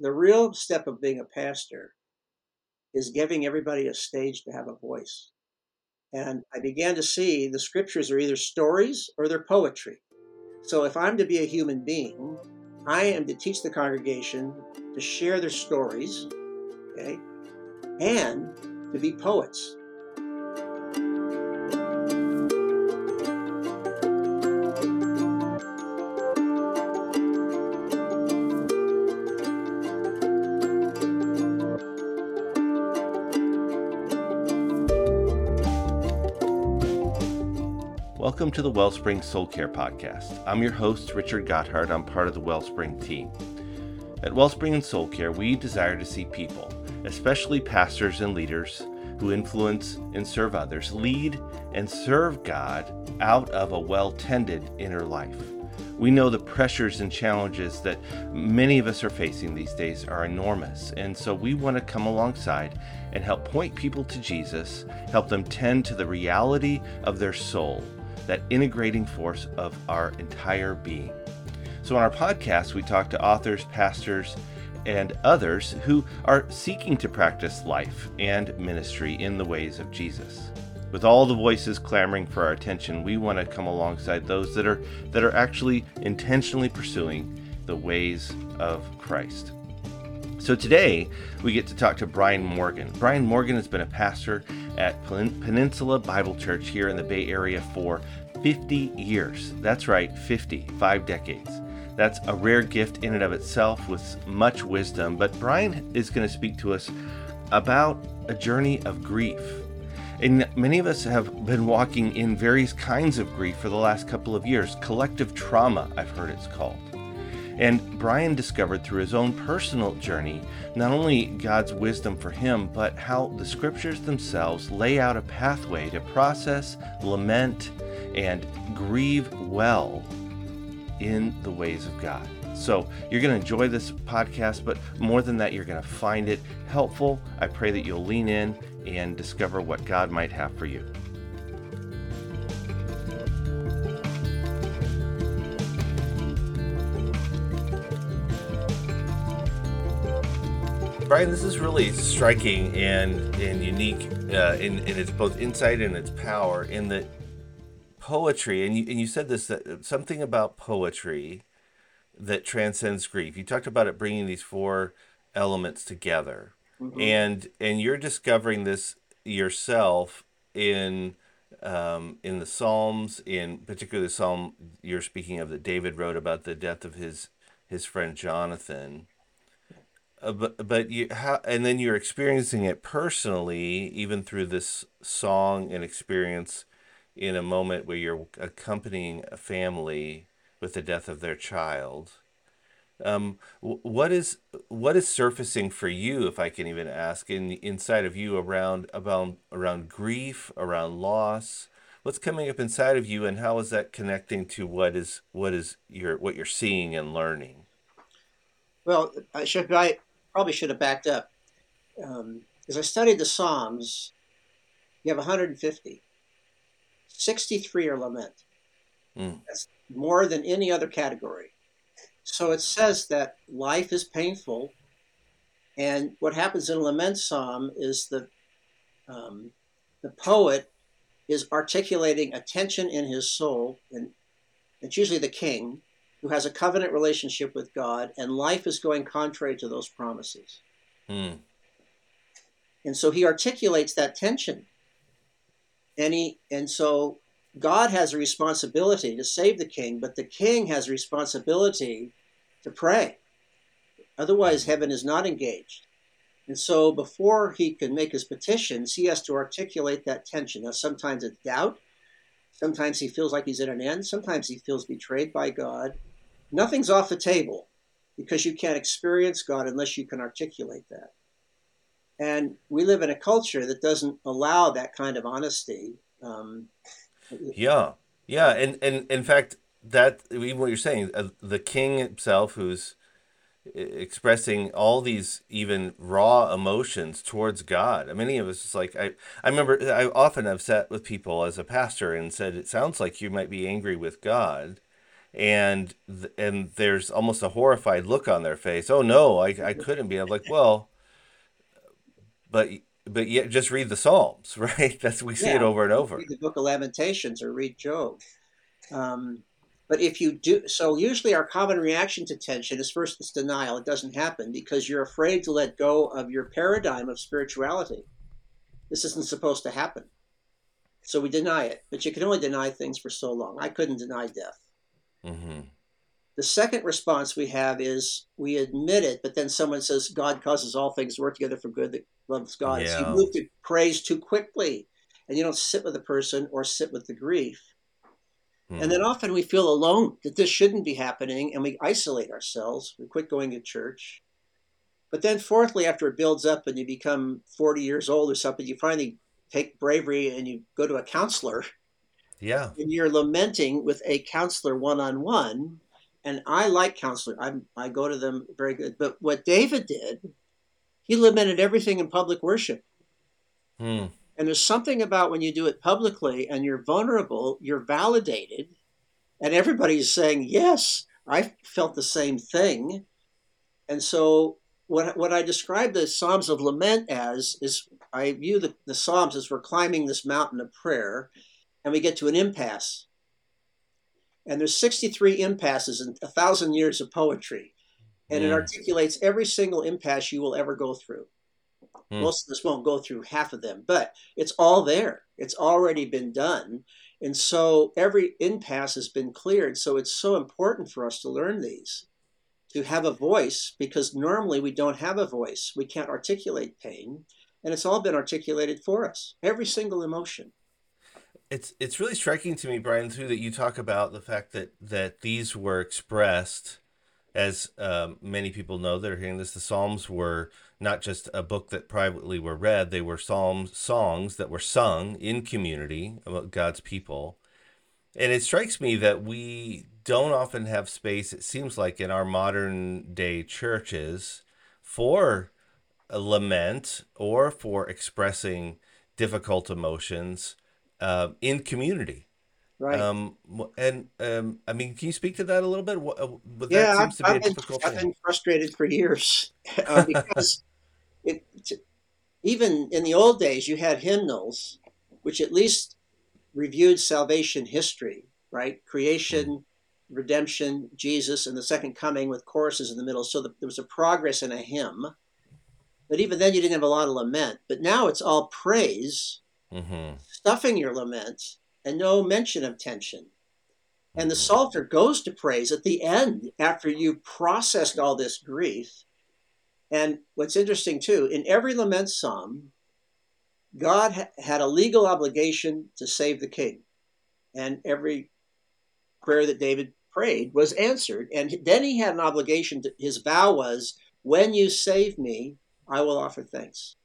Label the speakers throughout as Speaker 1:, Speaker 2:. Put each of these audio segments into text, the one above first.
Speaker 1: the real step of being a pastor is giving everybody a stage to have a voice. And I began to see the scriptures are either stories or they're poetry. So if I'm to be a human being, I am to teach the congregation to share their stories, okay, and to be poets.
Speaker 2: Welcome to the Wellspring Soul Care Podcast. I'm your host, Richard Gotthard. I'm part of the Wellspring team. At Wellspring and Soul Care, we desire to see people, especially pastors and leaders who influence and serve others, lead and serve God out of a well tended inner life. We know the pressures and challenges that many of us are facing these days are enormous, and so we want to come alongside and help point people to Jesus, help them tend to the reality of their soul that integrating force of our entire being. So, on our podcast, we talk to authors, pastors, and others who are seeking to practice life and ministry in the ways of Jesus. With all the voices clamoring for our attention, we want to come alongside those that are that are actually intentionally pursuing the ways of Christ. So today we get to talk to Brian Morgan. Brian Morgan has been a pastor at Peninsula Bible Church here in the Bay Area for 50 years. That's right, 50, five decades. That's a rare gift in and of itself with much wisdom. But Brian is going to speak to us about a journey of grief. And many of us have been walking in various kinds of grief for the last couple of years. Collective trauma, I've heard it's called. And Brian discovered through his own personal journey not only God's wisdom for him, but how the scriptures themselves lay out a pathway to process, lament, and grieve well in the ways of God. So, you're going to enjoy this podcast, but more than that, you're going to find it helpful. I pray that you'll lean in and discover what God might have for you. Brian, this is really striking and and unique uh, in in its both insight and its power. In that poetry, and you and you said this that something about poetry that transcends grief. You talked about it bringing these four elements together, mm-hmm. and and you're discovering this yourself in um, in the Psalms, in particularly the Psalm you're speaking of that David wrote about the death of his his friend Jonathan uh, but but you how and then you're experiencing it personally even through this song and experience in a moment where you're accompanying a family with the death of their child. Um, what is what is surfacing for you if i can even ask in inside of you around around around grief around loss? What's coming up inside of you and how is that connecting to what is what is your what you're seeing and learning?
Speaker 1: Well I should I probably should have backed up. Um, I studied the Psalms, you have 150. 63 are lament. Mm. That's more than any other category. So it says that life is painful, and what happens in a lament psalm is the um, the poet is articulating a tension in his soul, and it's usually the king, who has a covenant relationship with God, and life is going contrary to those promises. Mm. And so he articulates that tension. And he and so God has a responsibility to save the king, but the king has a responsibility to pray. Otherwise, heaven is not engaged. And so, before he can make his petitions, he has to articulate that tension. Now, sometimes it's doubt. Sometimes he feels like he's at an end. Sometimes he feels betrayed by God. Nothing's off the table because you can't experience God unless you can articulate that. And we live in a culture that doesn't allow that kind of honesty. Um,
Speaker 2: yeah, yeah, and and in fact, that even what you're saying, uh, the king himself, who's expressing all these even raw emotions towards God. Many of us, is like I, I remember, I often have sat with people as a pastor and said, "It sounds like you might be angry with God." And and there's almost a horrified look on their face. Oh no, I I couldn't be. I'm like, well, but but yet just read the Psalms, right? That's we see yeah, it over and over.
Speaker 1: Read the Book of Lamentations or read Job. Um, but if you do, so usually our common reaction to tension is first it's denial. It doesn't happen because you're afraid to let go of your paradigm of spirituality. This isn't supposed to happen. So we deny it, but you can only deny things for so long. I couldn't deny death. Mm-hmm. The second response we have is we admit it, but then someone says God causes all things to work together for good that loves God. Yeah. So you move to praise too quickly, and you don't sit with the person or sit with the grief. Mm-hmm. And then often we feel alone that this shouldn't be happening, and we isolate ourselves. We quit going to church. But then, fourthly, after it builds up and you become 40 years old or something, you finally take bravery and you go to a counselor.
Speaker 2: Yeah.
Speaker 1: And you're lamenting with a counselor one on one. And I like counselor. I I go to them very good. But what David did, he lamented everything in public worship. Hmm. And there's something about when you do it publicly and you're vulnerable, you're validated, and everybody's saying, Yes, I felt the same thing. And so what what I describe the Psalms of Lament as is I view the, the Psalms as we're climbing this mountain of prayer and we get to an impasse. And there's 63 impasses in a thousand years of poetry. And mm. it articulates every single impasse you will ever go through. Mm. Most of us won't go through half of them, but it's all there. It's already been done. And so every impasse has been cleared. So it's so important for us to learn these to have a voice because normally we don't have a voice. We can't articulate pain, and it's all been articulated for us. Every single emotion.
Speaker 2: It's it's really striking to me, Brian, too, that you talk about the fact that that these were expressed, as um, many people know that are hearing this. The Psalms were not just a book that privately were read; they were psalms songs that were sung in community about God's people. And it strikes me that we don't often have space, it seems like, in our modern day churches for a lament or for expressing difficult emotions uh, in community.
Speaker 1: Right.
Speaker 2: Um, and um, I mean, can you speak to that a little bit? What, uh,
Speaker 1: yeah, I've, I've, been, I've been, frustrated for years uh, because it, even in the old days, you had hymnals, which at least reviewed salvation history, right? Creation, mm redemption, Jesus, and the second coming with choruses in the middle. So the, there was a progress in a hymn. But even then, you didn't have a lot of lament. But now it's all praise, mm-hmm. stuffing your lament, and no mention of tension. And the mm-hmm. Psalter goes to praise at the end after you've processed all this grief. And what's interesting too, in every lament psalm, God ha- had a legal obligation to save the king. And every prayer that David prayed was answered. And then he had an obligation. To, his vow was, When you save me, I will offer thanks.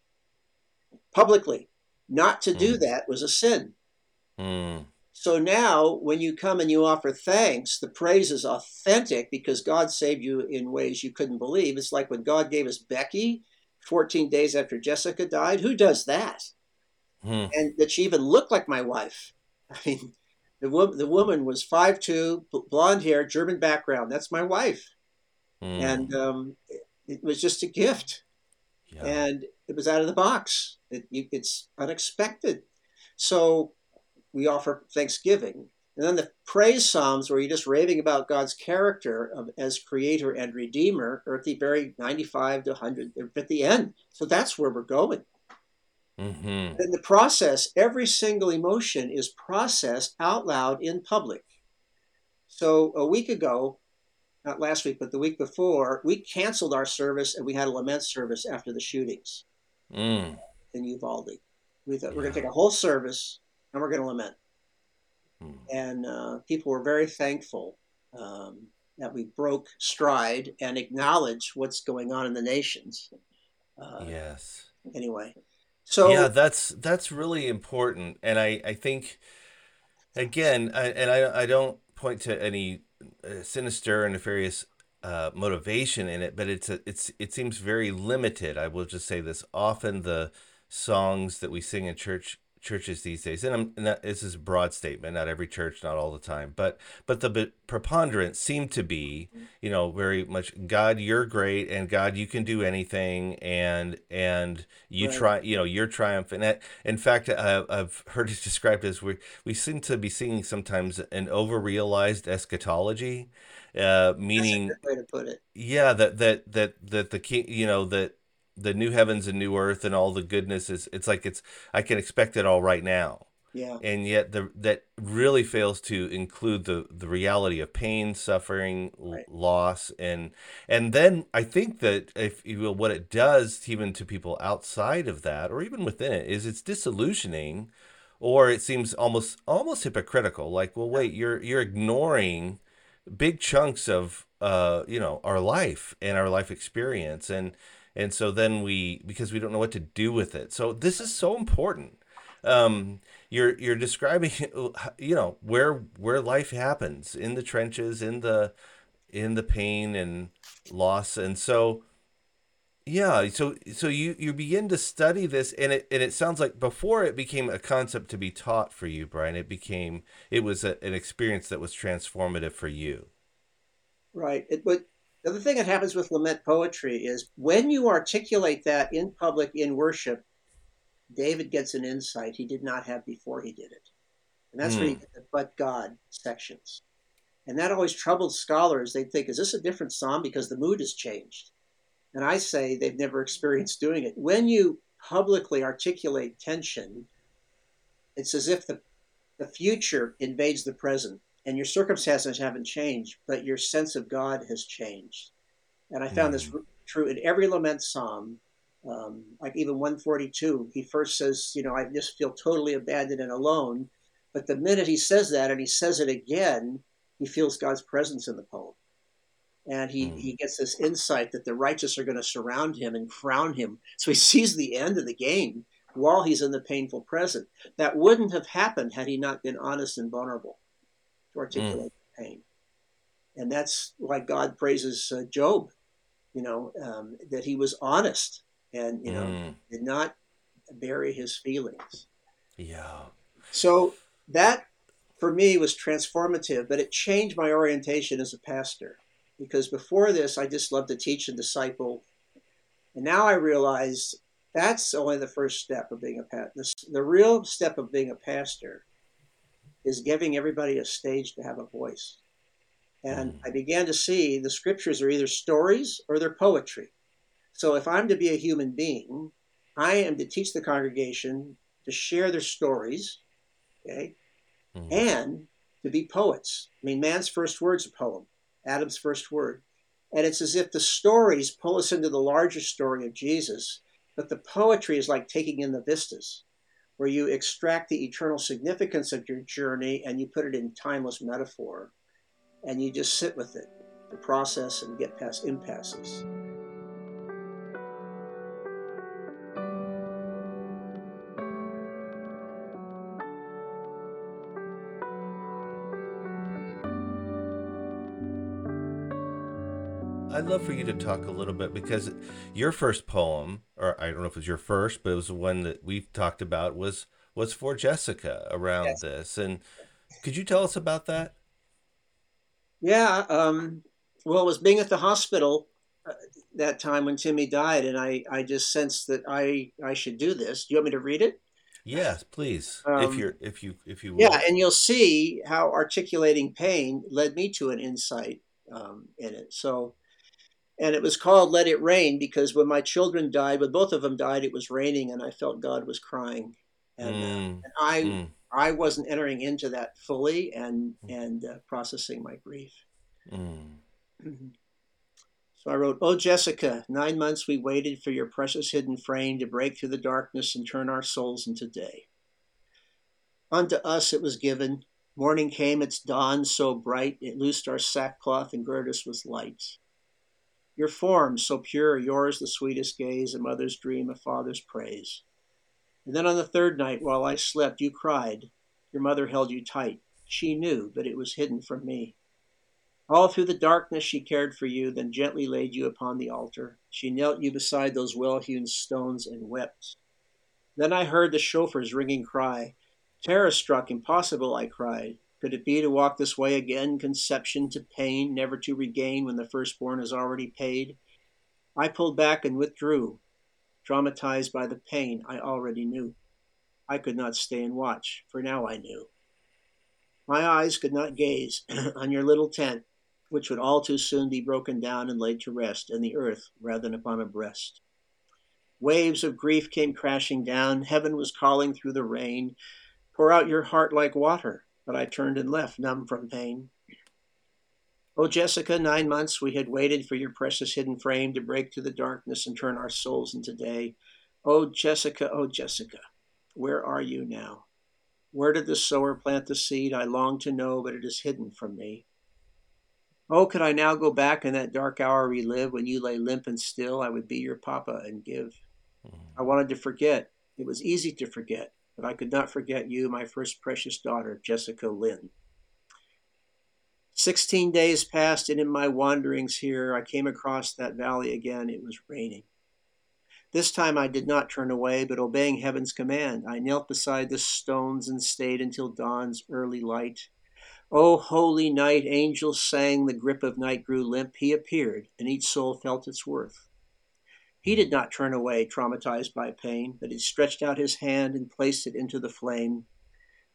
Speaker 1: Publicly. Not to mm. do that was a sin. Mm. So now, when you come and you offer thanks, the praise is authentic because God saved you in ways you couldn't believe. It's like when God gave us Becky 14 days after Jessica died. Who does that? Mm. And that she even looked like my wife. I mean, the, wo- the woman was 5'2, blonde hair, German background. That's my wife. Mm. And um, it, it, was just a gift. Yeah. And it was out of the box. It, it's unexpected. So we offer thanksgiving. And then the praise psalms, where you're just raving about God's character of, as creator and redeemer, are at the very 95 to 100, they're at the end. So that's where we're going. Mm-hmm. In the process, every single emotion is processed out loud in public. So a week ago, not last week, but the week before, we canceled our service and we had a lament service after the shootings mm. In Uvalde. We thought yeah. we're going to take a whole service and we're going to lament. Mm. And uh, people were very thankful um, that we broke stride and acknowledged what's going on in the nations.
Speaker 2: Uh, yes.
Speaker 1: Anyway, so
Speaker 2: yeah, that's that's really important, and I I think again, I, and I I don't point to any uh, sinister and nefarious uh, motivation in it, but it's a, it's it seems very limited. I will just say this: often the songs that we sing in church churches these days, and, I'm, and that, this is a broad statement, not every church, not all the time, but but the preponderance seem to be, you know, very much God, you're great, and God, you can do anything, and and you right. try, you know, you're triumphant. And in fact, uh, I've heard it described as we we seem to be seeing sometimes an over realized eschatology, uh, meaning
Speaker 1: way to put it.
Speaker 2: Yeah, that that that that the king, you know, that the new heavens and new earth and all the goodness is it's like it's I can expect it all right now.
Speaker 1: Yeah.
Speaker 2: And yet the that really fails to include the the reality of pain, suffering, right. loss and and then I think that if you will what it does even to people outside of that or even within it is it's disillusioning or it seems almost almost hypocritical like well wait you're you're ignoring big chunks of uh you know our life and our life experience and and so then we because we don't know what to do with it. So this is so important. Um, you're you're describing you know where where life happens in the trenches in the in the pain and loss. And so yeah so so you you begin to study this and it and it sounds like before it became a concept to be taught for you brian. It became it was a, an experience that was transformative for you.
Speaker 1: Right. It but the other thing that happens with lament poetry is when you articulate that in public in worship, David gets an insight he did not have before he did it. And that's mm. where you hmm. get the but God sections. And that always troubled scholars. They think, is this a different psalm because the mood has changed? And I say they've never experienced doing it. When you publicly articulate tension, it's as if the, the future invades the present and your circumstances haven't changed, but your sense of God has changed. And I found mm. this true in every lament psalm. Um, like even 142, he first says, you know, I just feel totally abandoned and alone. But the minute he says that and he says it again, he feels God's presence in the poem. And he, mm. he gets this insight that the righteous are going to surround him and crown him. So he sees the end of the game while he's in the painful present. That wouldn't have happened had he not been honest and vulnerable to articulate mm. pain. And that's why God praises uh, Job, you know, um, that he was honest and, you know, mm. did not bury his feelings.
Speaker 2: Yeah.
Speaker 1: So that for me was transformative, but it changed my orientation as a pastor because before this, I just loved to teach and disciple. And now I realize that's only the first step of being a pastor. The, the real step of being a pastor is giving everybody a stage to have a voice. And mm. I began to see the scriptures are either stories or they're poetry. So if I'm to be a human being, I am to teach the congregation to share their stories, okay, mm. and to be poets. I mean, man's first word's a poem, Adam's first word. And it's as if the stories pull us into the larger story of Jesus, but the poetry is like taking in the vistas where you extract the eternal significance of your journey and you put it in timeless metaphor and you just sit with it to process and get past impasses.
Speaker 2: Love for you to talk a little bit because your first poem, or I don't know if it was your first, but it was the one that we've talked about, was was for Jessica around yes. this. And could you tell us about that?
Speaker 1: Yeah. Um, well, it was being at the hospital uh, that time when Timmy died, and I, I just sensed that I, I should do this. Do you want me to read it?
Speaker 2: Yes, please. Um, if you're, if you, if you,
Speaker 1: will. yeah, and you'll see how articulating pain led me to an insight um, in it. So, and it was called Let It Rain because when my children died, when both of them died, it was raining, and I felt God was crying, and, uh, mm. uh, and I mm. I wasn't entering into that fully and mm. and uh, processing my grief. Mm. So I wrote, "Oh Jessica, nine months we waited for your precious hidden frame to break through the darkness and turn our souls into day. Unto us it was given." Morning came, its dawn so bright, it loosed our sackcloth and girded us with light. Your form so pure, yours the sweetest gaze, a mother's dream, a father's praise. And then on the third night, while I slept, you cried. Your mother held you tight. She knew, but it was hidden from me. All through the darkness she cared for you, then gently laid you upon the altar. She knelt you beside those well hewn stones and wept. Then I heard the shofar's ringing cry. Terror struck, impossible, I cried. Could it be to walk this way again, conception to pain, never to regain when the firstborn is already paid? I pulled back and withdrew, traumatized by the pain I already knew. I could not stay and watch, for now I knew. My eyes could not gaze on your little tent, which would all too soon be broken down and laid to rest in the earth rather than upon a breast. Waves of grief came crashing down. Heaven was calling through the rain. Pour out your heart like water. But I turned and left, numb from pain. Oh, Jessica, nine months we had waited for your precious hidden frame to break through the darkness and turn our souls into day. Oh, Jessica, oh, Jessica, where are you now? Where did the sower plant the seed? I long to know, but it is hidden from me. Oh, could I now go back in that dark hour we relive when you lay limp and still? I would be your papa and give. Hmm. I wanted to forget. It was easy to forget, but I could not forget you, my first precious daughter, Jessica Lynn. Sixteen days passed, and in my wanderings here, I came across that valley again. It was raining. This time I did not turn away, but obeying heaven's command, I knelt beside the stones and stayed until dawn's early light. O oh, holy night, angels sang, the grip of night grew limp. He appeared, and each soul felt its worth. He did not turn away, traumatized by pain, but he stretched out his hand and placed it into the flame.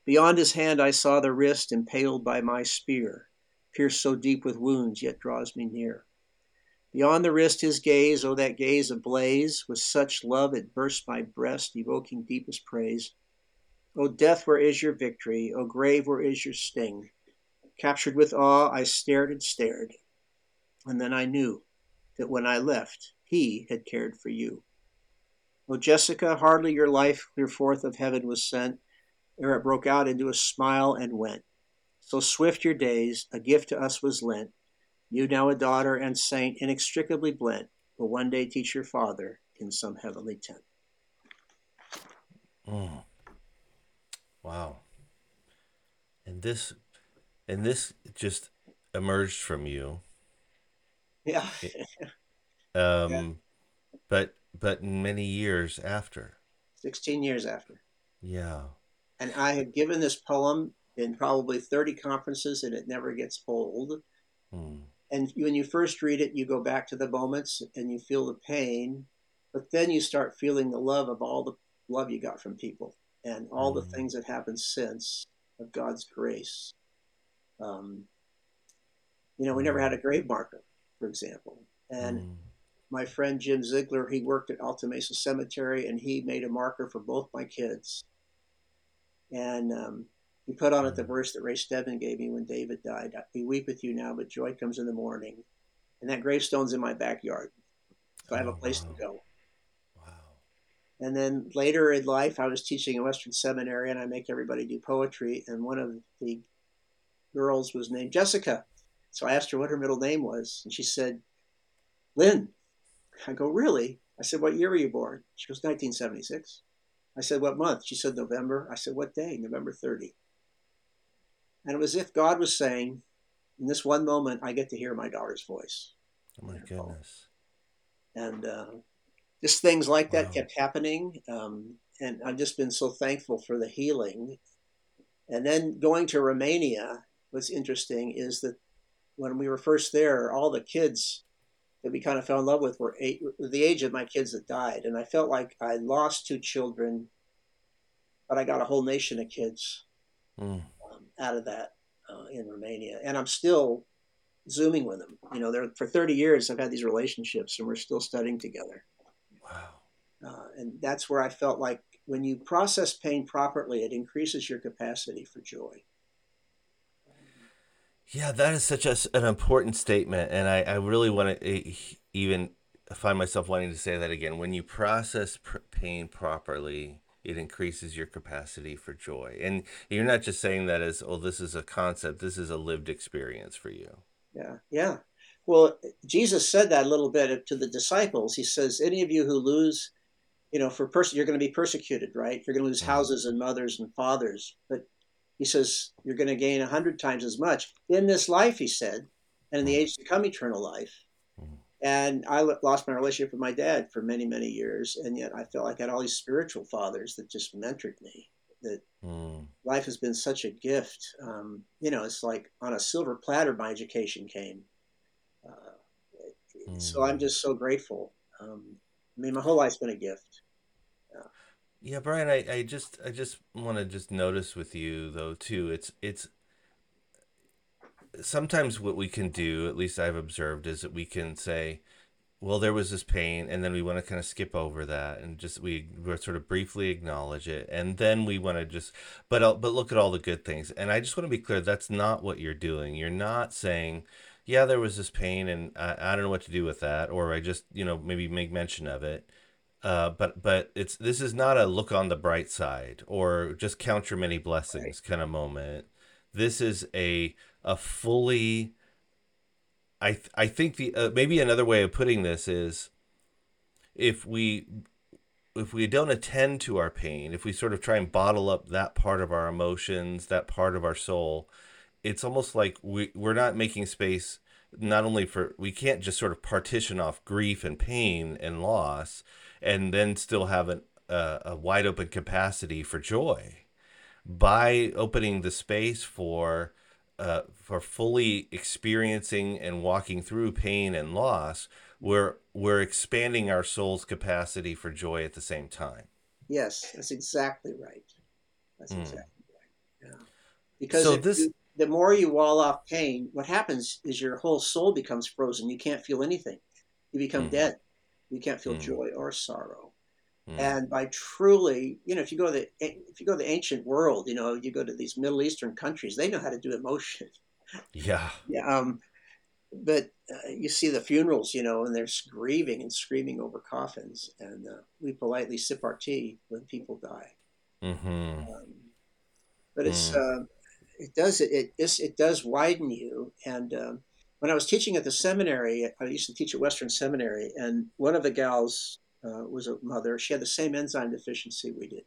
Speaker 1: Beyond his hand, I saw the wrist impaled by my spear, pierced so deep with wounds, yet draws me near. Beyond the wrist, his gaze, oh, that gaze ablaze, with such love it burst my breast, evoking deepest praise. O death, where is your victory? O grave, where is your sting? Captured with awe, I stared and stared, and then I knew that when I left, he had cared for you. O Jessica, hardly your life clear forth of heaven was sent, ere it broke out into a smile and went. So swift your days, a gift to us was lent. You now a daughter and saint, inextricably blent, will one day teach your father in some heavenly tent.
Speaker 2: Mm. Wow. And this and this just emerged from you.
Speaker 1: Yeah.
Speaker 2: Um, yeah. but but many years after.
Speaker 1: Sixteen years after.
Speaker 2: Yeah.
Speaker 1: And I have given this poem in probably thirty conferences, and it never gets old. Hmm. And when you first read it, you go back to the moments and you feel the pain, but then you start feeling the love of all the love you got from people and all the hmm. things that happened since of God's grace. Um, you know, we never had a grave marker, for example, and. Mm my friend Jim Ziegler, he worked at Alta Mesa Cemetery and he made a marker for both my kids. And um, he put on it the verse that Ray Stedman gave me when David died We weep with you now, but joy comes in the morning. And that gravestone's in my backyard. So I have a oh, place wow. to go. Wow. And then later in life, I was teaching in Western Seminary and I make everybody do poetry. And one of the girls was named Jessica. So I asked her what her middle name was. And she said, Lynn. I go, really? I said, what year were you born? She goes, 1976. I said, what month? She said, November. I said, what day? November 30. And it was as if God was saying, in this one moment, I get to hear my daughter's voice.
Speaker 2: Oh my goodness.
Speaker 1: And uh, just things like that wow. kept happening. Um, and I've just been so thankful for the healing. And then going to Romania, what's interesting is that when we were first there, all the kids that we kind of fell in love with were eight, the age of my kids that died, and I felt like I lost two children, but I got a whole nation of kids mm. um, out of that uh, in Romania, and I'm still zooming with them. You know, they're for 30 years I've had these relationships, and we're still studying together.
Speaker 2: Wow.
Speaker 1: Uh, and that's where I felt like when you process pain properly, it increases your capacity for joy.
Speaker 2: Yeah, that is such a, an important statement, and I, I really want to eh, even find myself wanting to say that again. When you process pr- pain properly, it increases your capacity for joy, and you're not just saying that as oh, this is a concept. This is a lived experience for you.
Speaker 1: Yeah, yeah. Well, Jesus said that a little bit to the disciples. He says, "Any of you who lose." You know, for person, you're going to be persecuted, right? You're going to lose mm-hmm. houses and mothers and fathers, but he says, You're going to gain a hundred times as much in this life, he said, and in the age to come, eternal life. And I lost my relationship with my dad for many, many years. And yet I felt like I had all these spiritual fathers that just mentored me. That mm. life has been such a gift. Um, you know, it's like on a silver platter, my education came. Uh, mm. So I'm just so grateful. Um, I mean, my whole life's been a gift.
Speaker 2: Yeah, Brian, I, I just I just want to just notice with you though too. It's it's sometimes what we can do, at least I've observed, is that we can say, well, there was this pain, and then we want to kind of skip over that and just we, sort of briefly acknowledge it, and then we want to just, but but look at all the good things. And I just want to be clear, that's not what you're doing. You're not saying, yeah, there was this pain, and I, I don't know what to do with that, or I just you know maybe make mention of it. Uh, but but it's this is not a look on the bright side or just count your many blessings right. kind of moment. This is a a fully I th- I think the uh, maybe another way of putting this is if we if we don't attend to our pain, if we sort of try and bottle up that part of our emotions, that part of our soul, it's almost like we we're not making space not only for we can't just sort of partition off grief and pain and loss and then still have an, uh, a wide open capacity for joy by opening the space for uh, for fully experiencing and walking through pain and loss, we're we're expanding our soul's capacity for joy at the same time.
Speaker 1: Yes, that's exactly right. That's mm. exactly right. Yeah. Because so this, you, the more you wall off pain, what happens is your whole soul becomes frozen. You can't feel anything. You become mm. dead. You can't feel mm. joy or sorrow. Mm. And by truly, you know, if you go to the if you go to the ancient world, you know, you go to these Middle Eastern countries, they know how to do emotion.
Speaker 2: Yeah.
Speaker 1: Yeah. Um, but uh, you see the funerals, you know, and they're grieving and screaming over coffins, and uh, we politely sip our tea when people die. Mm-hmm. Um, but it's mm. uh, it does it it, it does widen you. And um, when I was teaching at the seminary, I used to teach at Western Seminary, and one of the gals uh, was a mother. She had the same enzyme deficiency we did.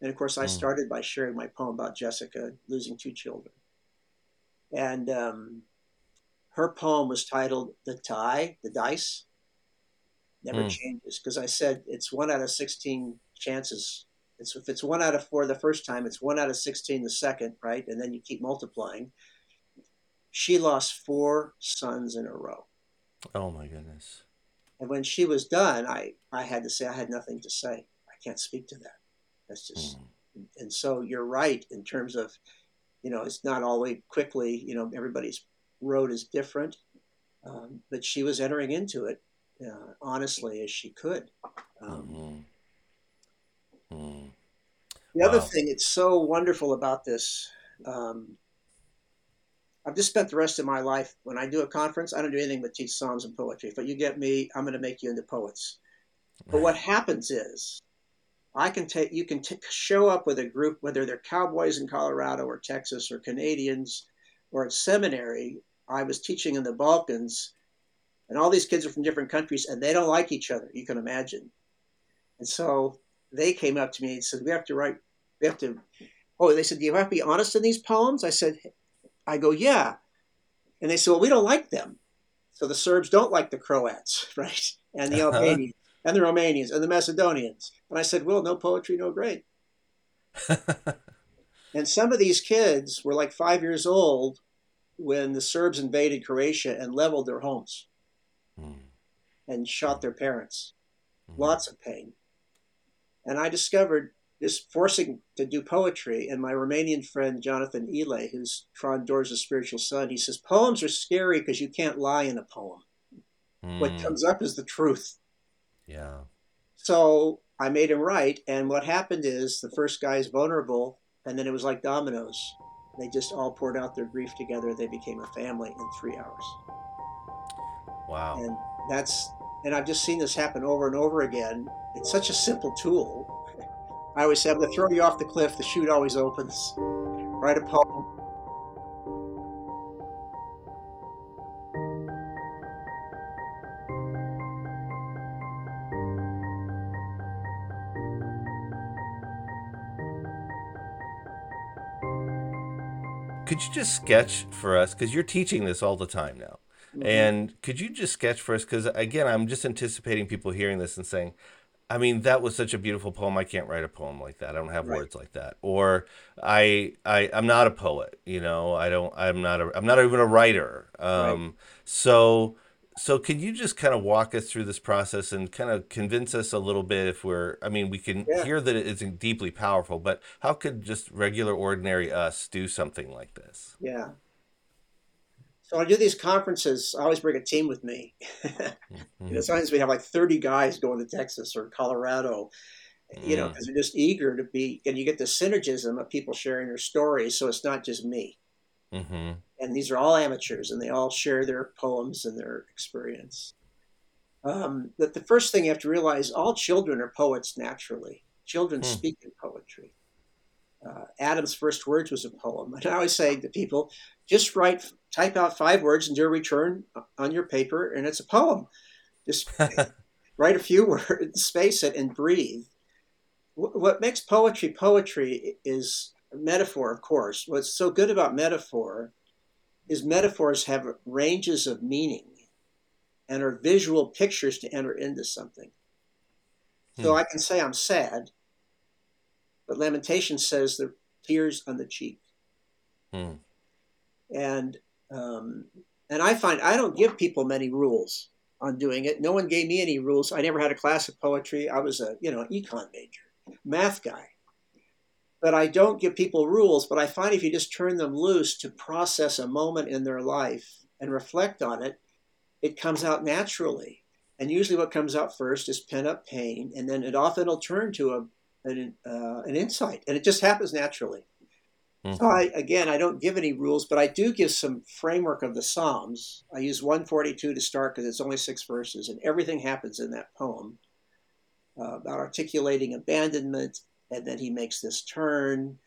Speaker 1: And of course, I mm. started by sharing my poem about Jessica losing two children. And um, her poem was titled The Tie, The Dice. Never mm. changes. Because I said it's one out of 16 chances. It's, if it's one out of four the first time, it's one out of 16 the second, right? And then you keep multiplying. She lost four sons in a row.
Speaker 2: Oh my goodness.
Speaker 1: And when she was done, I, I had to say, I had nothing to say. I can't speak to that. That's just, mm. and so you're right in terms of, you know, it's not always quickly, you know, everybody's road is different. Um, but she was entering into it uh, honestly as she could. Um, mm-hmm. Mm. The wow. other thing, it's so wonderful about this um, I've just spent the rest of my life when I do a conference, I don't do anything but teach psalms and poetry. But you get me, I'm going to make you into poets. But what happens is, I can take you can t- show up with a group, whether they're cowboys in Colorado or Texas or Canadians or at seminary. I was teaching in the Balkans, and all these kids are from different countries, and they don't like each other. You can imagine. And so they came up to me and said, "We have to write. We have to." Oh, they said, "Do you have to be honest in these poems?" I said, I go, yeah. And they say, well, we don't like them. So the Serbs don't like the Croats, right? And the uh-huh. Albanians and the Romanians and the Macedonians. And I said, well, no poetry, no grade. and some of these kids were like five years old when the Serbs invaded Croatia and leveled their homes mm. and shot their parents. Mm. Lots of pain. And I discovered is forcing to do poetry. And my Romanian friend Jonathan Ile, who's Tron Doors' spiritual son, he says poems are scary because you can't lie in a poem. Mm. What hmm. comes up is the truth.
Speaker 2: Yeah.
Speaker 1: So I made him write, and what happened is the first guy is vulnerable, and then it was like dominoes. They just all poured out their grief together. They became a family in three hours.
Speaker 2: Wow.
Speaker 1: And that's and I've just seen this happen over and over again. It's such a simple tool, I always say, I'm going to throw you off the cliff. The chute always opens. Write a poem.
Speaker 2: Could you just sketch for us? Because you're teaching this all the time now. Mm-hmm. And could you just sketch for us? Because again, I'm just anticipating people hearing this and saying, I mean, that was such a beautiful poem. I can't write a poem like that. I don't have right. words like that. Or I, I, I'm not a poet. You know, I don't. I'm not a. I'm not even a writer. Um, right. So, so can you just kind of walk us through this process and kind of convince us a little bit if we're. I mean, we can yeah. hear that it's deeply powerful, but how could just regular, ordinary us do something like this?
Speaker 1: Yeah. So I do these conferences. I always bring a team with me. mm-hmm. you know, sometimes we have like 30 guys going to Texas or Colorado, mm-hmm. you know, because mm. they're just eager to be, and you get the synergism of people sharing their stories. So it's not just me. Mm-hmm. And these are all amateurs and they all share their poems and their experience. Um, but the first thing you have to realize all children are poets naturally. Children mm. speak in poetry. Uh, Adam's first words was a poem. And I always say to people, just write, type out five words and do a return on your paper, and it's a poem. Just write a few words, space it, and breathe. What makes poetry poetry is metaphor, of course. What's so good about metaphor is metaphors have ranges of meaning and are visual pictures to enter into something. So hmm. I can say I'm sad, but Lamentation says the tears on the cheek. Hmm and um, and I find I don't give people many rules on doing it. No one gave me any rules. I never had a class of poetry. I was a you know econ major, math guy. But I don't give people rules. But I find if you just turn them loose to process a moment in their life and reflect on it, it comes out naturally. And usually, what comes out first is pent up pain, and then it often will turn to a an, uh, an insight, and it just happens naturally. Mm-hmm. So I again I don't give any rules, but I do give some framework of the Psalms. I use 142 to start because it's only six verses, and everything happens in that poem uh, about articulating abandonment, and then he makes this turn,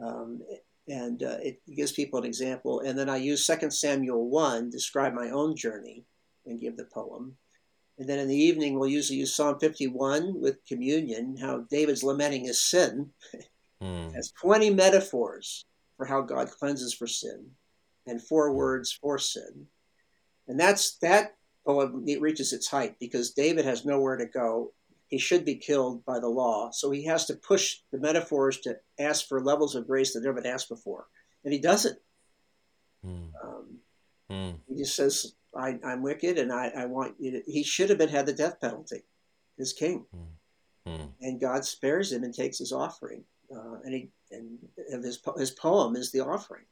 Speaker 1: um, and uh, it gives people an example. And then I use 2 Samuel 1 to describe my own journey and give the poem. And then in the evening, we'll usually use Psalm 51 with communion, how David's lamenting his sin. mm. has 20 metaphors for how God cleanses for sin and four mm. words for sin. And that's that poem it reaches its height because David has nowhere to go. He should be killed by the law. So he has to push the metaphors to ask for levels of grace that never been asked before. And he does it. Mm. Um, mm. He just says, I, am wicked and I, I want you to. He should have been had the death penalty, his king. Mm. And God spares him and takes his offering uh, and he and his his poem is the offering.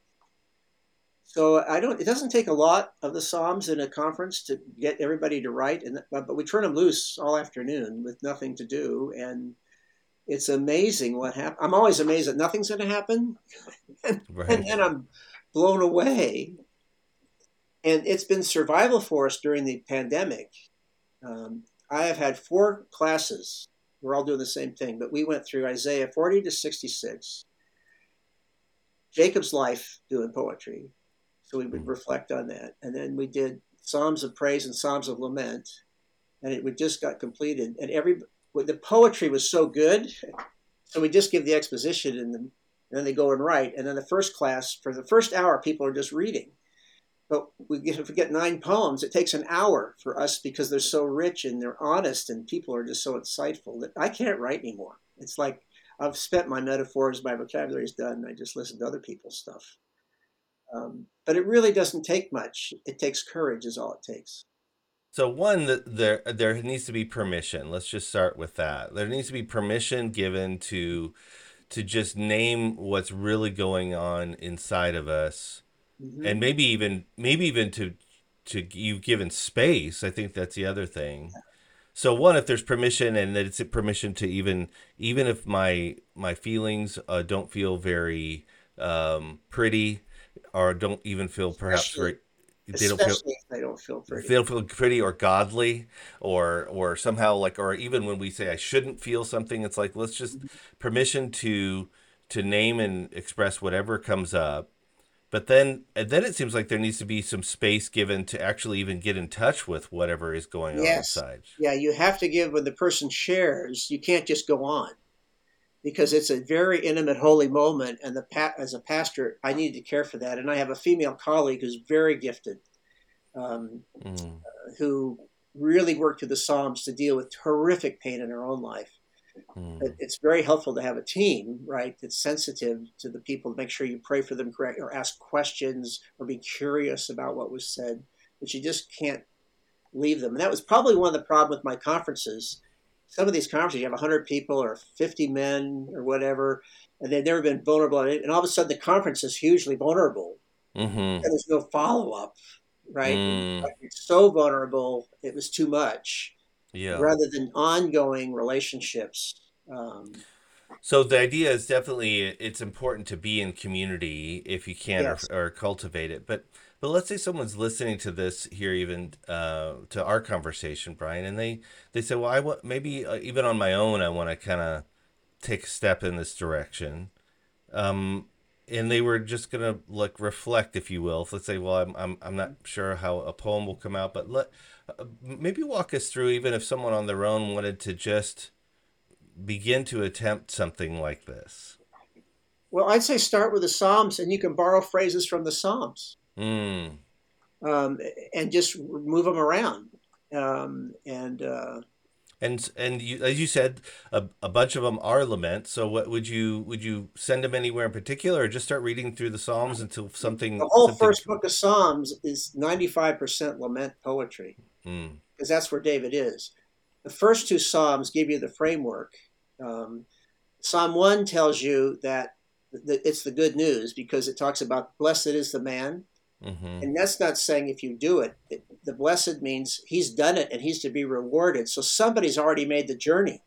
Speaker 1: So I don't. It doesn't take a lot of the psalms in a conference to get everybody to write, and but we turn them loose all afternoon with nothing to do, and it's amazing what happens. I'm always amazed that nothing's going to happen, and, right. and then I'm blown away. And it's been survival for us during the pandemic. Um, I have had four classes we're all doing the same thing, but we went through Isaiah 40 to 66, Jacob's life doing poetry. So we would hmm. reflect on that. And then we did Psalms of Praise and Psalms of Lament. And it would just got completed. And every the poetry was so good. So we just give the exposition and then they go and write. And then the first class, for the first hour, people are just reading. But we get, if we get nine poems, it takes an hour for us because they're so rich and they're honest and people are just so insightful that I can't write anymore. It's like I've spent my metaphors, my vocabulary is done. I just listen to other people's stuff. Um, but it really doesn't take much. It takes courage, is all it takes.
Speaker 2: So one, there there needs to be permission. Let's just start with that. There needs to be permission given to to just name what's really going on inside of us mm-hmm. and maybe even maybe even to to you've given space. I think that's the other thing. So one, if there's permission, and that it's a permission to even even if my my feelings uh, don't feel very um, pretty, or don't even feel perhaps very
Speaker 1: they don't feel they don't feel pretty.
Speaker 2: They don't feel pretty or godly, or or somehow like, or even when we say I shouldn't feel something, it's like let's just mm-hmm. permission to to name and express whatever comes up, but then then it seems like there needs to be some space given to actually even get in touch with whatever is going on yes. inside.
Speaker 1: Yeah, you have to give when the person shares. You can't just go on because it's a very intimate, holy moment. And the as a pastor, I need to care for that. And I have a female colleague who's very gifted, um, mm. who really worked through the Psalms to deal with horrific pain in her own life. Mm. It's very helpful to have a team, right, that's sensitive to the people to make sure you pray for them correct or ask questions or be curious about what was said. But you just can't leave them. And that was probably one of the problems with my conferences. Some of these conferences, you have 100 people or 50 men or whatever, and they've never been vulnerable. And all of a sudden, the conference is hugely vulnerable. Mm-hmm. And there's no follow up right? Mm. It's so vulnerable, it was too much. Yeah. Rather than ongoing relationships. Um,
Speaker 2: so the idea is definitely it's important to be in community if you can yes. or, or, cultivate it. But but let's say someone's listening to this here, even uh, to our conversation, Brian, and they they say, well, I want maybe uh, even on my own, I want to kind of take a step in this direction. Um, and they were just gonna like reflect, if you will. Let's say, well, I'm I'm I'm not sure how a poem will come out, but let maybe walk us through, even if someone on their own wanted to just begin to attempt something like this.
Speaker 1: Well, I'd say start with the Psalms, and you can borrow phrases from the Psalms, mm. um, and just move them around, um, and. Uh,
Speaker 2: and and you, as you said, a, a bunch of them are laments. So, what would you would you send them anywhere in particular, or just start reading through the Psalms until something?
Speaker 1: The whole
Speaker 2: something...
Speaker 1: first book of Psalms is ninety five percent lament poetry, because mm. that's where David is. The first two Psalms give you the framework. Um, Psalm one tells you that it's the good news because it talks about blessed is the man Mm-hmm. And that's not saying if you do it, it, the blessed means he's done it and he's to be rewarded. So somebody's already made the journey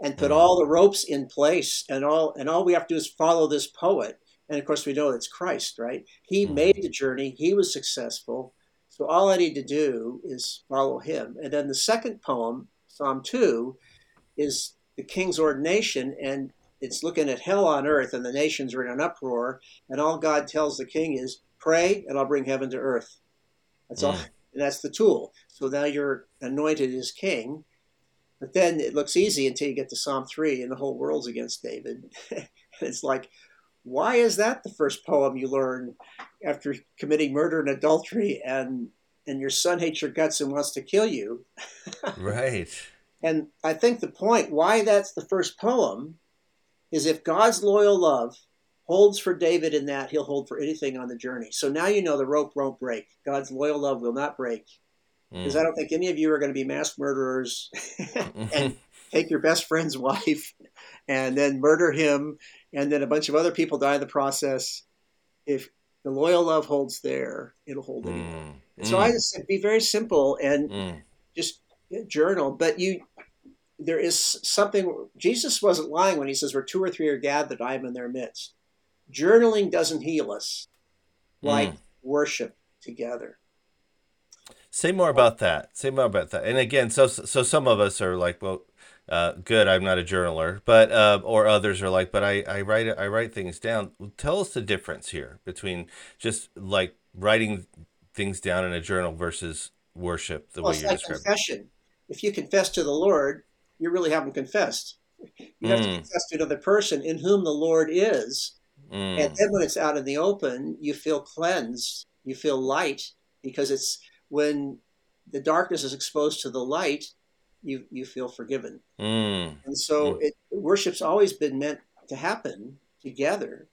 Speaker 1: and put mm-hmm. all the ropes in place and all and all we have to do is follow this poet. And of course we know it's Christ, right? He mm-hmm. made the journey, he was successful. So all I need to do is follow him. And then the second poem, Psalm 2, is the king's ordination and it's looking at hell on earth and the nations are in an uproar and all God tells the king is pray and I'll bring heaven to earth. That's mm. all. And that's the tool. So now you're anointed as king. But then it looks easy until you get to Psalm 3 and the whole world's against David. and it's like, why is that the first poem you learn after committing murder and adultery and and your son hates your guts and wants to kill you?
Speaker 2: right.
Speaker 1: And I think the point why that's the first poem is if God's loyal love holds for David in that, he'll hold for anything on the journey. So now you know the rope won't break. God's loyal love will not break. Because mm. I don't think any of you are going to be mass murderers and take your best friend's wife and then murder him, and then a bunch of other people die in the process. If the loyal love holds there, it'll hold mm. anywhere. So mm. I just said, be very simple and mm. just journal. But you, there is something. Jesus wasn't lying when he says, "Where two or three are gathered, I am in their midst." Journaling doesn't heal us like mm. worship together.
Speaker 2: Say more about that. Say more about that. And again, so so some of us are like, well, uh, good. I'm not a journaler, but uh, or others are like, but I I write I write things down. Tell us the difference here between just like writing things down in a journal versus worship the well, way you like describe.
Speaker 1: Confession. If you confess to the Lord, you really haven't confessed. You have mm. to confess to another person in whom the Lord is, Mm. And then when it's out in the open, you feel cleansed, you feel light, because it's when the darkness is exposed to the light, you you feel forgiven. Mm. And so mm. it, worship's always been meant to happen together.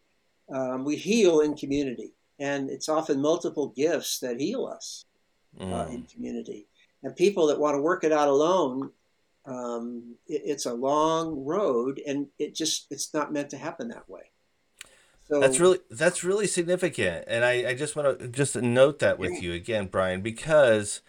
Speaker 1: Um, we heal in community, and it's often multiple gifts that heal us uh, mm. in community. And people that want to work it out alone, um, it, it's a long road, and it just it's not meant to happen that way.
Speaker 2: So, that's really that's really significant, and I, I just want to just note that with you again, Brian, because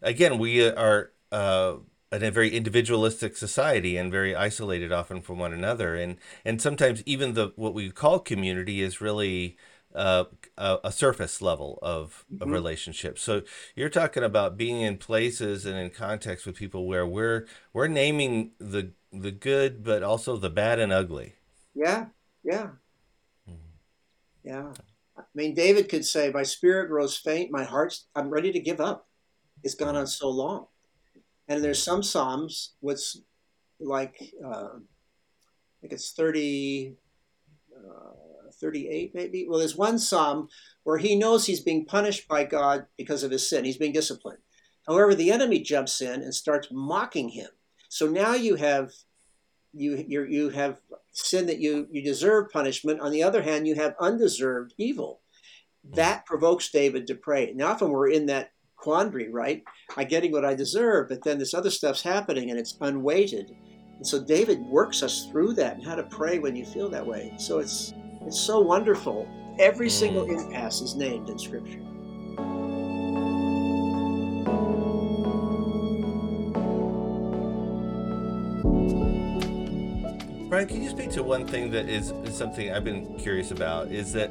Speaker 2: again we are uh, a very individualistic society and very isolated often from one another, and and sometimes even the what we call community is really uh, a, a, surface level of, mm-hmm. of relationships. So you're talking about being in places and in context with people where we're we're naming the the good, but also the bad and ugly.
Speaker 1: Yeah, yeah, yeah. I mean, David could say, My spirit grows faint, my heart's, I'm ready to give up. It's gone on so long. And there's some Psalms, what's like, uh, I think it's 30, uh, 38 maybe. Well, there's one psalm where he knows he's being punished by God because of his sin. He's being disciplined. However, the enemy jumps in and starts mocking him. So now you have you you you have sin that you you deserve punishment. On the other hand, you have undeserved evil. That provokes David to pray. Now, often we're in that quandary, right? I'm getting what I deserve, but then this other stuff's happening and it's unweighted. And so David works us through that and how to pray when you feel that way. So it's it's so wonderful. Every single mm. impasse is named in Scripture.
Speaker 2: Brian, can you speak to one thing that is, is something I've been curious about? Is that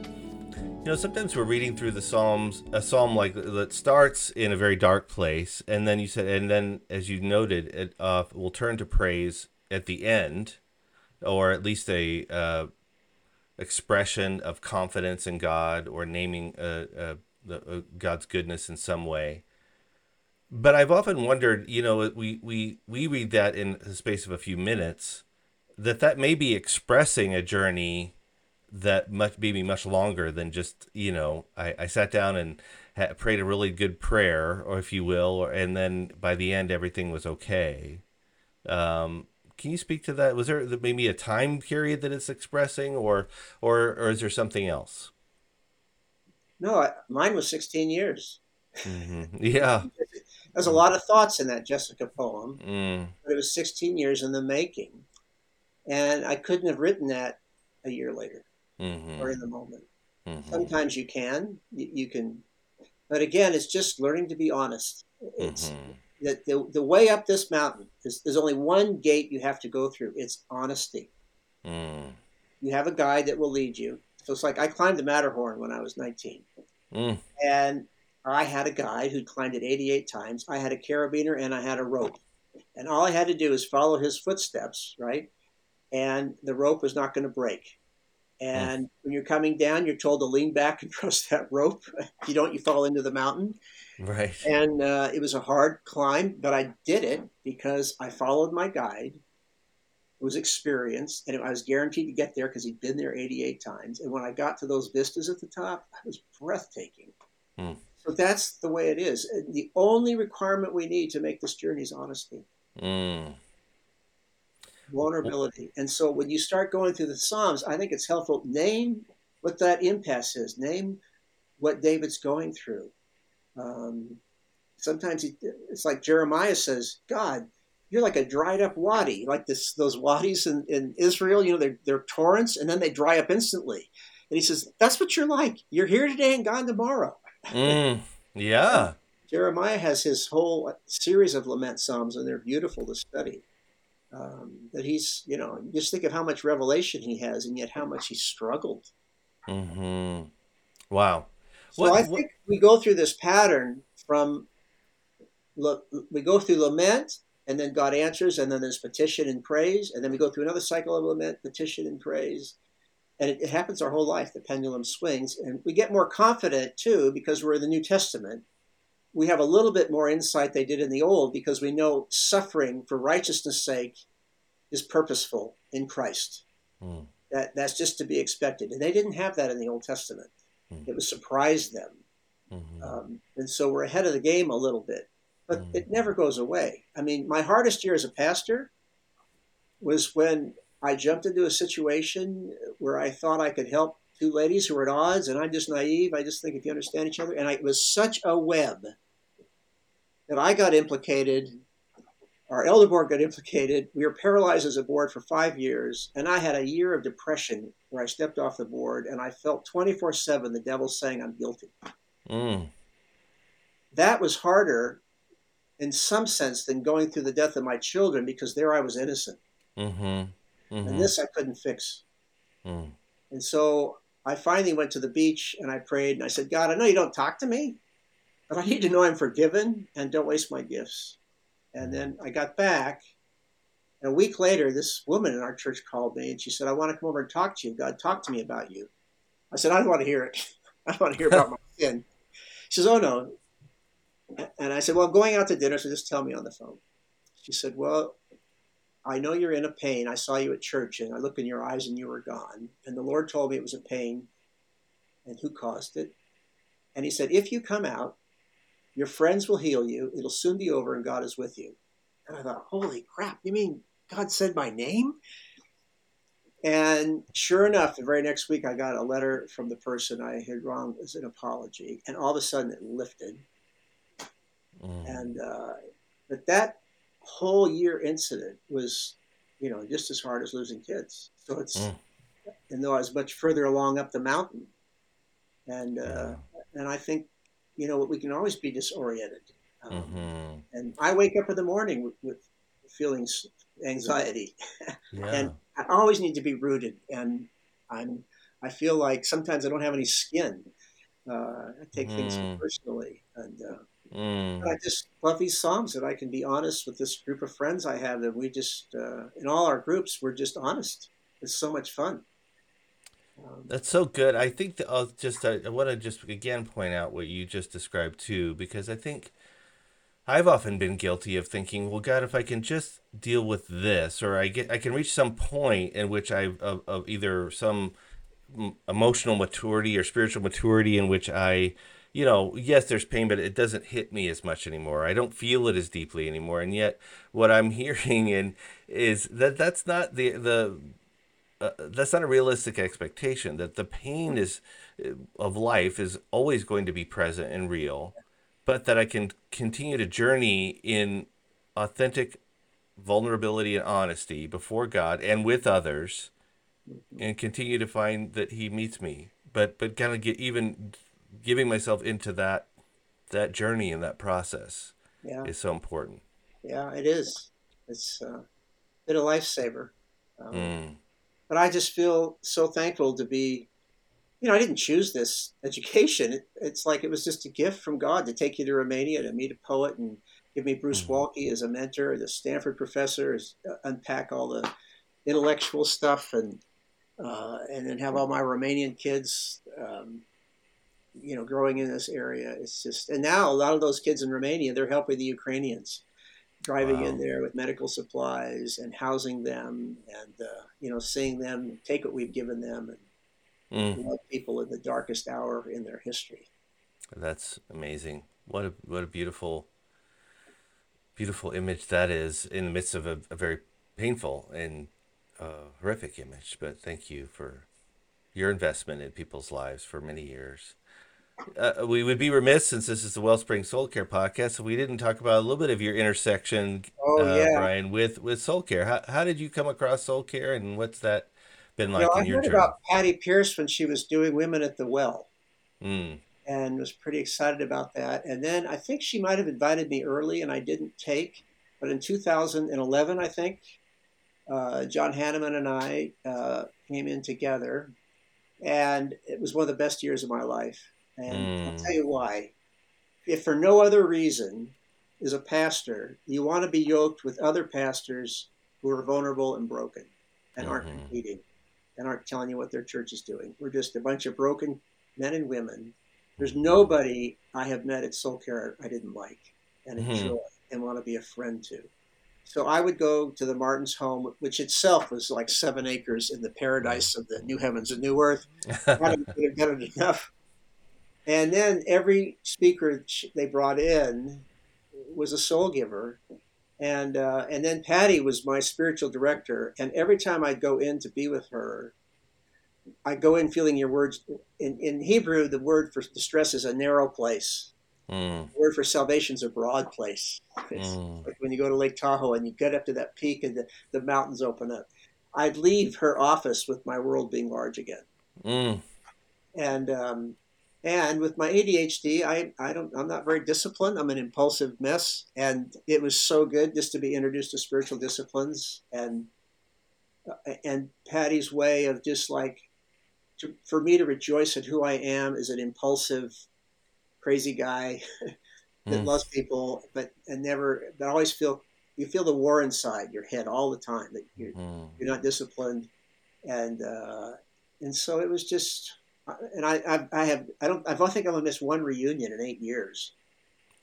Speaker 2: you know sometimes we're reading through the psalms a psalm like that starts in a very dark place and then you said and then as you noted it uh, will turn to praise at the end or at least a uh, expression of confidence in god or naming uh, uh, uh, god's goodness in some way. But i've often wondered you know we, we, we read that in the space of a few minutes that that may be expressing a journey that much me. much longer than just you know I, I sat down and ha- prayed a really good prayer or if you will or, and then by the end everything was okay um, can you speak to that was there maybe a time period that it's expressing or or or is there something else
Speaker 1: no I, mine was 16 years
Speaker 2: mm-hmm. yeah
Speaker 1: there's a lot of thoughts in that jessica poem mm. but it was 16 years in the making and i couldn't have written that a year later mm-hmm. or in the moment. Mm-hmm. Sometimes you can, you, you, can, but again, it's just learning to be honest. It's mm-hmm. the, the, the way up this mountain is there's only one gate you have to go through. It's honesty. Mm. You have a guide that will lead you. So it's like I climbed the Matterhorn when I was 19, mm. and I had a guide who'd climbed it 88 times. I had a carabiner and I had a rope, and all I had to do is follow his footsteps, right? And the rope was not going to break. And when you're coming down, you're told to lean back and trust that rope. If you don't, you fall into the mountain.
Speaker 2: Right.
Speaker 1: And uh, it was a hard climb, but I did it because I followed my guide, who was experienced, and I was guaranteed to get there because he'd been there 88 times. And when I got to those vistas at the top, it was breathtaking. Mm. So that's the way it is. The only requirement we need to make this journey is honesty. Mm vulnerability. And so when you start going through the Psalms, I think it's helpful. Name what that impasse is. Name what David's going through. Um, sometimes he, it's like Jeremiah says, God, you're like a dried up wadi, like this those wadis in, in Israel. You know, they're, they're torrents and then they dry up instantly. And he says, that's what you're like. You're here today and gone tomorrow.
Speaker 2: Mm, yeah.
Speaker 1: Jeremiah has his whole series of lament psalms, and they're beautiful to study um, that he's, you know, just think of how much revelation he has, and yet how much he struggled.
Speaker 2: Mm-hmm. Wow.
Speaker 1: So what, I think what? we go through this pattern from look, we go through lament, and then God answers, and then there's petition and praise, and then we go through another cycle of lament, petition and praise, and it, it happens our whole life. The pendulum swings, and we get more confident too because we're in the New Testament we have a little bit more insight they did in the old because we know suffering for righteousness' sake is purposeful in Christ. Mm. That that's just to be expected, and they didn't have that in the Old Testament. Mm. It was surprise them, mm-hmm. um, and so we're ahead of the game a little bit. But mm. it never goes away. I mean, my hardest year as a pastor was when I jumped into a situation where I thought I could help two ladies who were at odds, and I'm just naive. I just think if you understand each other, and I, it was such a web that I got implicated, our elder board got implicated. We were paralyzed as a board for five years, and I had a year of depression where I stepped off the board and I felt 24 7 the devil saying I'm guilty. Mm. That was harder in some sense than going through the death of my children because there I was innocent. Mm-hmm. Mm-hmm. And this I couldn't fix. Mm. And so I finally went to the beach and I prayed and I said, God, I know you don't talk to me, but I need to know I'm forgiven and don't waste my gifts. And then I got back. And a week later, this woman in our church called me and she said, I want to come over and talk to you. God talked to me about you. I said, I don't want to hear it. I don't want to hear about my sin. She says, Oh, no. And I said, Well, I'm going out to dinner, so just tell me on the phone. She said, Well, I know you're in a pain. I saw you at church and I looked in your eyes and you were gone. And the Lord told me it was a pain and who caused it. And He said, If you come out, your friends will heal you. It'll soon be over and God is with you. And I thought, Holy crap, you mean God said my name? And sure enough, the very next week, I got a letter from the person I had wronged as an apology. And all of a sudden, it lifted. Mm. And, uh, but that whole year incident was, you know, just as hard as losing kids. So it's, mm. and though I was much further along up the mountain, and uh, and I think, you know, we can always be disoriented. Um, mm-hmm. And I wake up in the morning with, with feelings anxiety, yeah. and I always need to be rooted. And I'm I feel like sometimes I don't have any skin. Uh, I take mm. things personally, and uh, Mm. I just love these songs that I can be honest with this group of friends I have that we just, uh, in all our groups, we're just honest. It's so much fun.
Speaker 2: Um, That's so good. I think that I'll just, uh, I want to just again point out what you just described too, because I think I've often been guilty of thinking, well, God, if I can just deal with this, or I get, I can reach some point in which I, of, of either some emotional maturity or spiritual maturity in which I, you know, yes, there's pain, but it doesn't hit me as much anymore. I don't feel it as deeply anymore. And yet, what I'm hearing and is that that's not the the uh, that's not a realistic expectation. That the pain is uh, of life is always going to be present and real, but that I can continue to journey in authentic vulnerability and honesty before God and with others, and continue to find that He meets me. But but kind of get even giving myself into that that journey and that process yeah. is so important.
Speaker 1: Yeah, it is. It's uh, been a lifesaver. Um, mm. But I just feel so thankful to be, you know, I didn't choose this education. It, it's like it was just a gift from God to take you to Romania to meet a poet and give me Bruce mm. Waltke as a mentor, the Stanford professor, is, uh, unpack all the intellectual stuff and uh, and then have all my Romanian kids um, you know, growing in this area. It's just, and now a lot of those kids in Romania, they're helping the Ukrainians, driving wow. in there with medical supplies and housing them, and uh, you know, seeing them take what we've given them and mm. love people in the darkest hour in their history.
Speaker 2: That's amazing. What a what a beautiful, beautiful image that is in the midst of a, a very painful and uh, horrific image. But thank you for your investment in people's lives for many years uh, we would be remiss since this is the Wellspring Soul Care podcast so we didn't talk about a little bit of your intersection, oh, uh, yeah. Brian, with with Soul Care. How, how did you come across Soul Care, and what's that been like
Speaker 1: well,
Speaker 2: in
Speaker 1: I heard
Speaker 2: journey?
Speaker 1: about Patti Pierce when she was doing Women at the Well,
Speaker 2: mm.
Speaker 1: and was pretty excited about that. And then I think she might have invited me early, and I didn't take. But in 2011, I think uh, John Hanneman and I uh, came in together, and it was one of the best years of my life and mm. I'll hmm. tell you why. If for no other reason, as a pastor, you want to be yoked with other pastors who are vulnerable and broken and aren't mm-hmm. competing and aren't telling you what their church is doing. We're just a bunch of broken men and women. There's mm-hmm. nobody I have met at Soul Care I didn't like and mm-hmm. enjoy and want to be a friend to. So I would go to the Martins home, which itself was like seven acres in the paradise of the new heavens and new earth. I didn't get it enough. And then every speaker they brought in was a soul giver. And, uh, and then Patti was my spiritual director. And every time I'd go in to be with her, I go in feeling your words. In, in Hebrew, the word for distress is a narrow place. Mm. The word for salvation is a broad place. Mm. Like when you go to Lake Tahoe and you get up to that peak and the, the mountains open up. I'd leave her office with my world being large again. Mm. And um, and with my ADHD, I, I don't I'm not very disciplined. I'm an impulsive mess, and it was so good just to be introduced to spiritual disciplines and uh, and Patti's way of just like to, for me to rejoice at who I am as an impulsive, crazy guy that mm. loves people, but and never but always feel you feel the war inside your head all the time that you're, mm. you're not disciplined, and uh, and so it was just and I, I, I have, I don't, I don't think I'm gonna miss one reunion in eight years.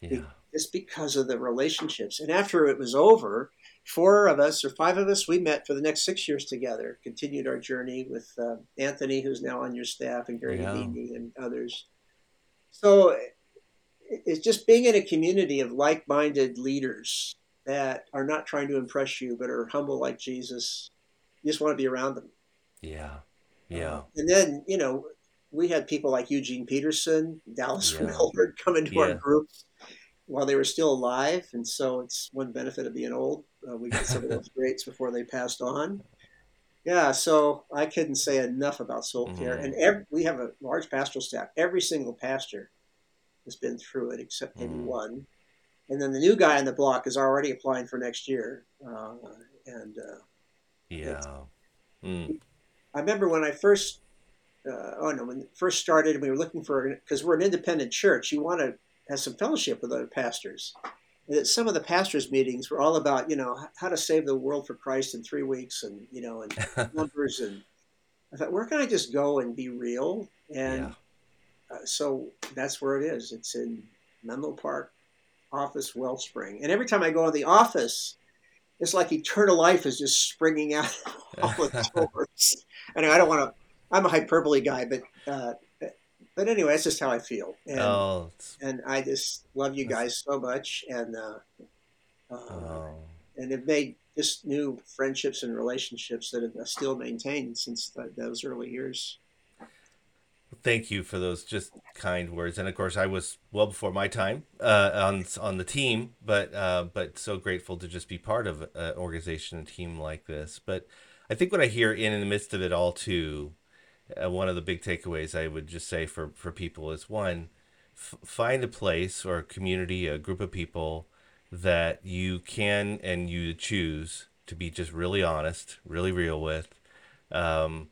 Speaker 1: Yeah. just because of the relationships. And after it was over, four of us or five of us, we met for the next six years together, continued our journey with uh, Anthony, who's now on your staff, and Gary yeah. and others. So it's just being in a community of like minded leaders that are not trying to impress you, but are humble like Jesus. You just want to be around them.
Speaker 2: Yeah. Yeah.
Speaker 1: Uh, and then, you know, we had people like Eugene Peterson, Dallas yeah. Willard come into yeah. our group while they were still alive. And so it's one benefit of being old. Uh, we got some of those greats before they passed on. Yeah, so I couldn't say enough about soul care. Mm. And every, we have a large pastoral staff. Every single pastor has been through it except maybe mm. one. And then the new guy on the block is already applying for next year. Uh, and uh,
Speaker 2: yeah. Mm.
Speaker 1: I remember when I first, uh, oh no, when it first started, and we were looking for, because we're an independent church, you want to have some fellowship with other pastors. And that some of the pastors' meetings were all about, you know, how to save the world for Christ in three weeks and, you know, and numbers. And I thought, where can I just go and be real? And yeah. uh, so that's where it is. It's in Menlo Park, office Wellspring. And every time I go to the office, it's like eternal life is just springing out all the doors. and I don't want to. I'm a hyperbole guy, but uh, but anyway, that's just how I feel. And, oh, and I just love you guys so much, and uh, uh, oh. and have made just new friendships and relationships that have still maintained since the, those early years
Speaker 2: thank you for those just kind words. And of course, I was well before my time uh, on on the team, but uh, but so grateful to just be part of an organization and team like this. But I think what I hear in, in the midst of it all too, uh, one of the big takeaways I would just say for for people is one, f- find a place or a community, a group of people that you can and you choose to be just really honest, really real with. Um,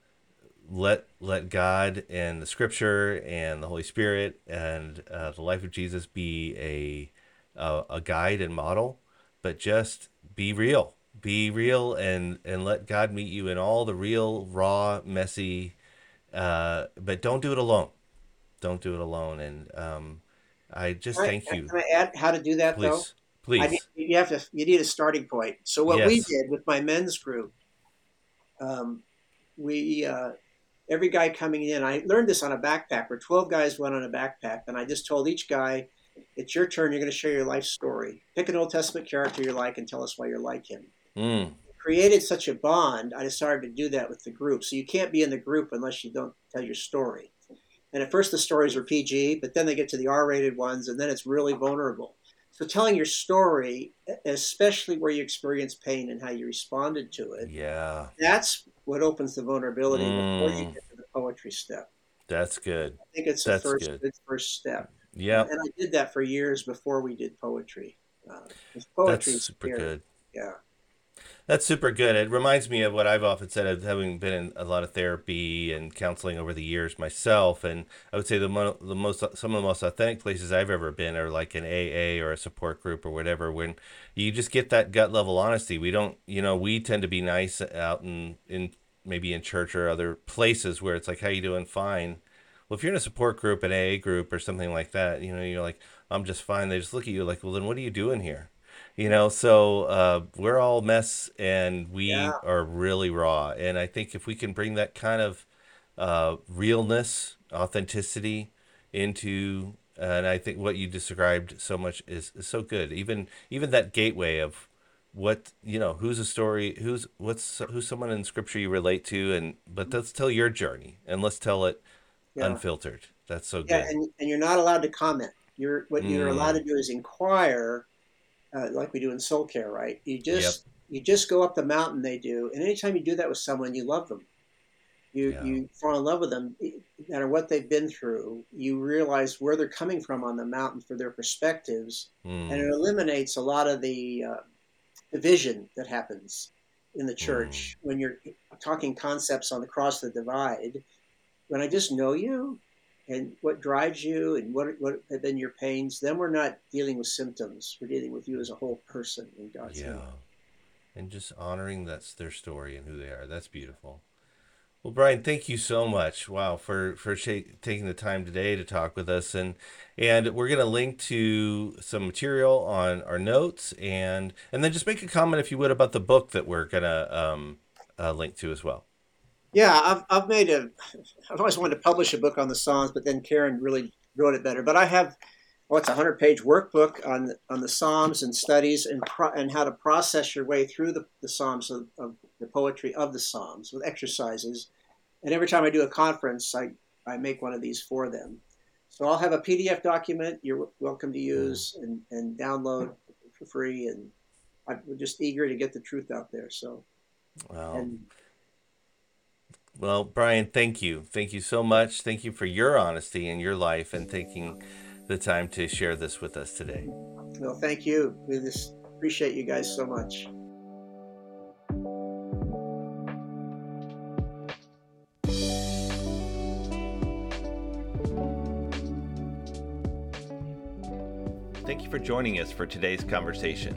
Speaker 2: let let God and the Scripture and the Holy Spirit and uh, the life of Jesus be a, a a guide and model, but just be real, be real, and and let God meet you in all the real, raw, messy. Uh, but don't do it alone. Don't do it alone. And um, I just thank you.
Speaker 1: Can I add how to do that
Speaker 2: Please.
Speaker 1: though?
Speaker 2: Please.
Speaker 1: Need, you have to. You need a starting point. So what yes. we did with my men's group, um, we uh, every guy coming in, I learned this on a backpack where 12 guys went on a backpack, and I just told each guy, it's your turn. You're going to share your life story. Pick an Old Testament character you like and tell us why you're like him.
Speaker 2: Mm.
Speaker 1: Created such a bond. I decided to do that with the group. So you can't be in the group unless you don't tell your story. And at first the stories are PG, but then they get to the R-rated ones, and then it's really vulnerable. So telling your story, especially where you experience pain and how you responded to it,
Speaker 2: yeah,
Speaker 1: that's what opens the vulnerability mm. before you mm. get to the poetry step.
Speaker 2: That's good.
Speaker 1: I think it's
Speaker 2: that's
Speaker 1: the first
Speaker 2: good.
Speaker 1: first step.
Speaker 2: Yeah,
Speaker 1: and I did that for years before we did poetry. Uh, poetry
Speaker 2: that's super good.
Speaker 1: Yeah.
Speaker 2: That's super good. It reminds me of what I've often said of having been in a lot of therapy and counseling over the years myself. And I would say the, mo- the most some of the most authentic places I've ever been are like an AA or a support group or whatever. When you just get that gut level honesty. We don't, you know, we tend to be nice out in in maybe in church or other places where it's like, "How you doing? Fine." Well, if you're in a support group, an AA group, or something like that, you know, you're like, "I'm just fine." They just look at you like, "Well, then what are you doing here?" You know so uh, we're all mess and we yeah. are really raw and i think if we can bring that kind of uh, realness authenticity into and i think what you described so much is, is so good even even that gateway of what you know who's a story who's what's who's someone in scripture you relate to and but let's tell your journey and let's tell it yeah. unfiltered that's so
Speaker 1: yeah,
Speaker 2: good
Speaker 1: and, and you're not allowed to comment you're what mm. you're allowed to do is inquire uh, like we do in soul care, right? You just yep. you just go up the mountain. They do, and anytime you do that with someone, you love them. You yeah. you fall in love with them, no matter what they've been through. You realize where they're coming from on the mountain for their perspectives, mm. and it eliminates a lot of the uh, division that happens in the church mm. when you're talking concepts on the cross the divide. When I just know you, and what drives you and what what have been your pains, then we're not dealing with symptoms. We're dealing with you as a whole person in God's
Speaker 2: yeah.
Speaker 1: name.
Speaker 2: And just honoring that's their story and who they are. That's beautiful. Well, Brian, thank you so much. Wow, for for sh- taking the time today to talk with us, and and we're gonna link to some material on our notes, and and then just make a comment if you would about the book that we're gonna um, uh, link to as well.
Speaker 1: Yeah, I've I've made a. I've always wanted to publish a book on the Psalms, but then Karen really wrote it better. But I have well, it's a hundred page workbook on on the Psalms and studies and pro, and how to process your way through the, the Psalms of, of, the poetry of the Psalms with exercises. And every time I do a conference, I, I make one of these for them. So I'll have a PDF document you're welcome to mm. use and, and download for free. And I'm just eager to get the truth out there. So,
Speaker 2: well, and, well, Brian, thank you. Thank you so much. Thank you for your honesty in your life and taking the time to share this with us today.
Speaker 1: Well, thank you. We just appreciate you guys so much.
Speaker 2: Thank you for joining us for today's conversation.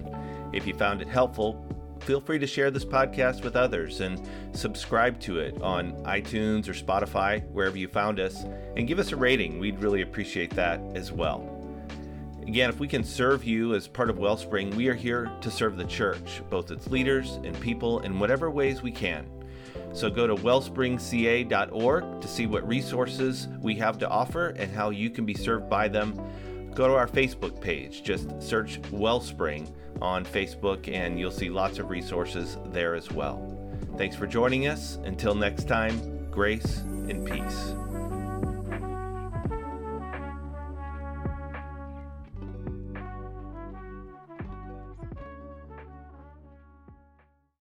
Speaker 2: If you found it helpful, feel free to share this podcast with others and subscribe to it on iTunes or Spotify, wherever you found us, and give us a rating. We'd really appreciate that as well. Again, if we can serve you as part of Wellspring, we are here to serve the church, both its leaders and people, in whatever ways we can. So go to wellspringca.org to see what resources we have to offer and how you can be served by them. Go to our Facebook page, just search Wellspring on Facebook, and you'll see lots of resources there as well. Thanks for joining us. Until next time, grace and peace.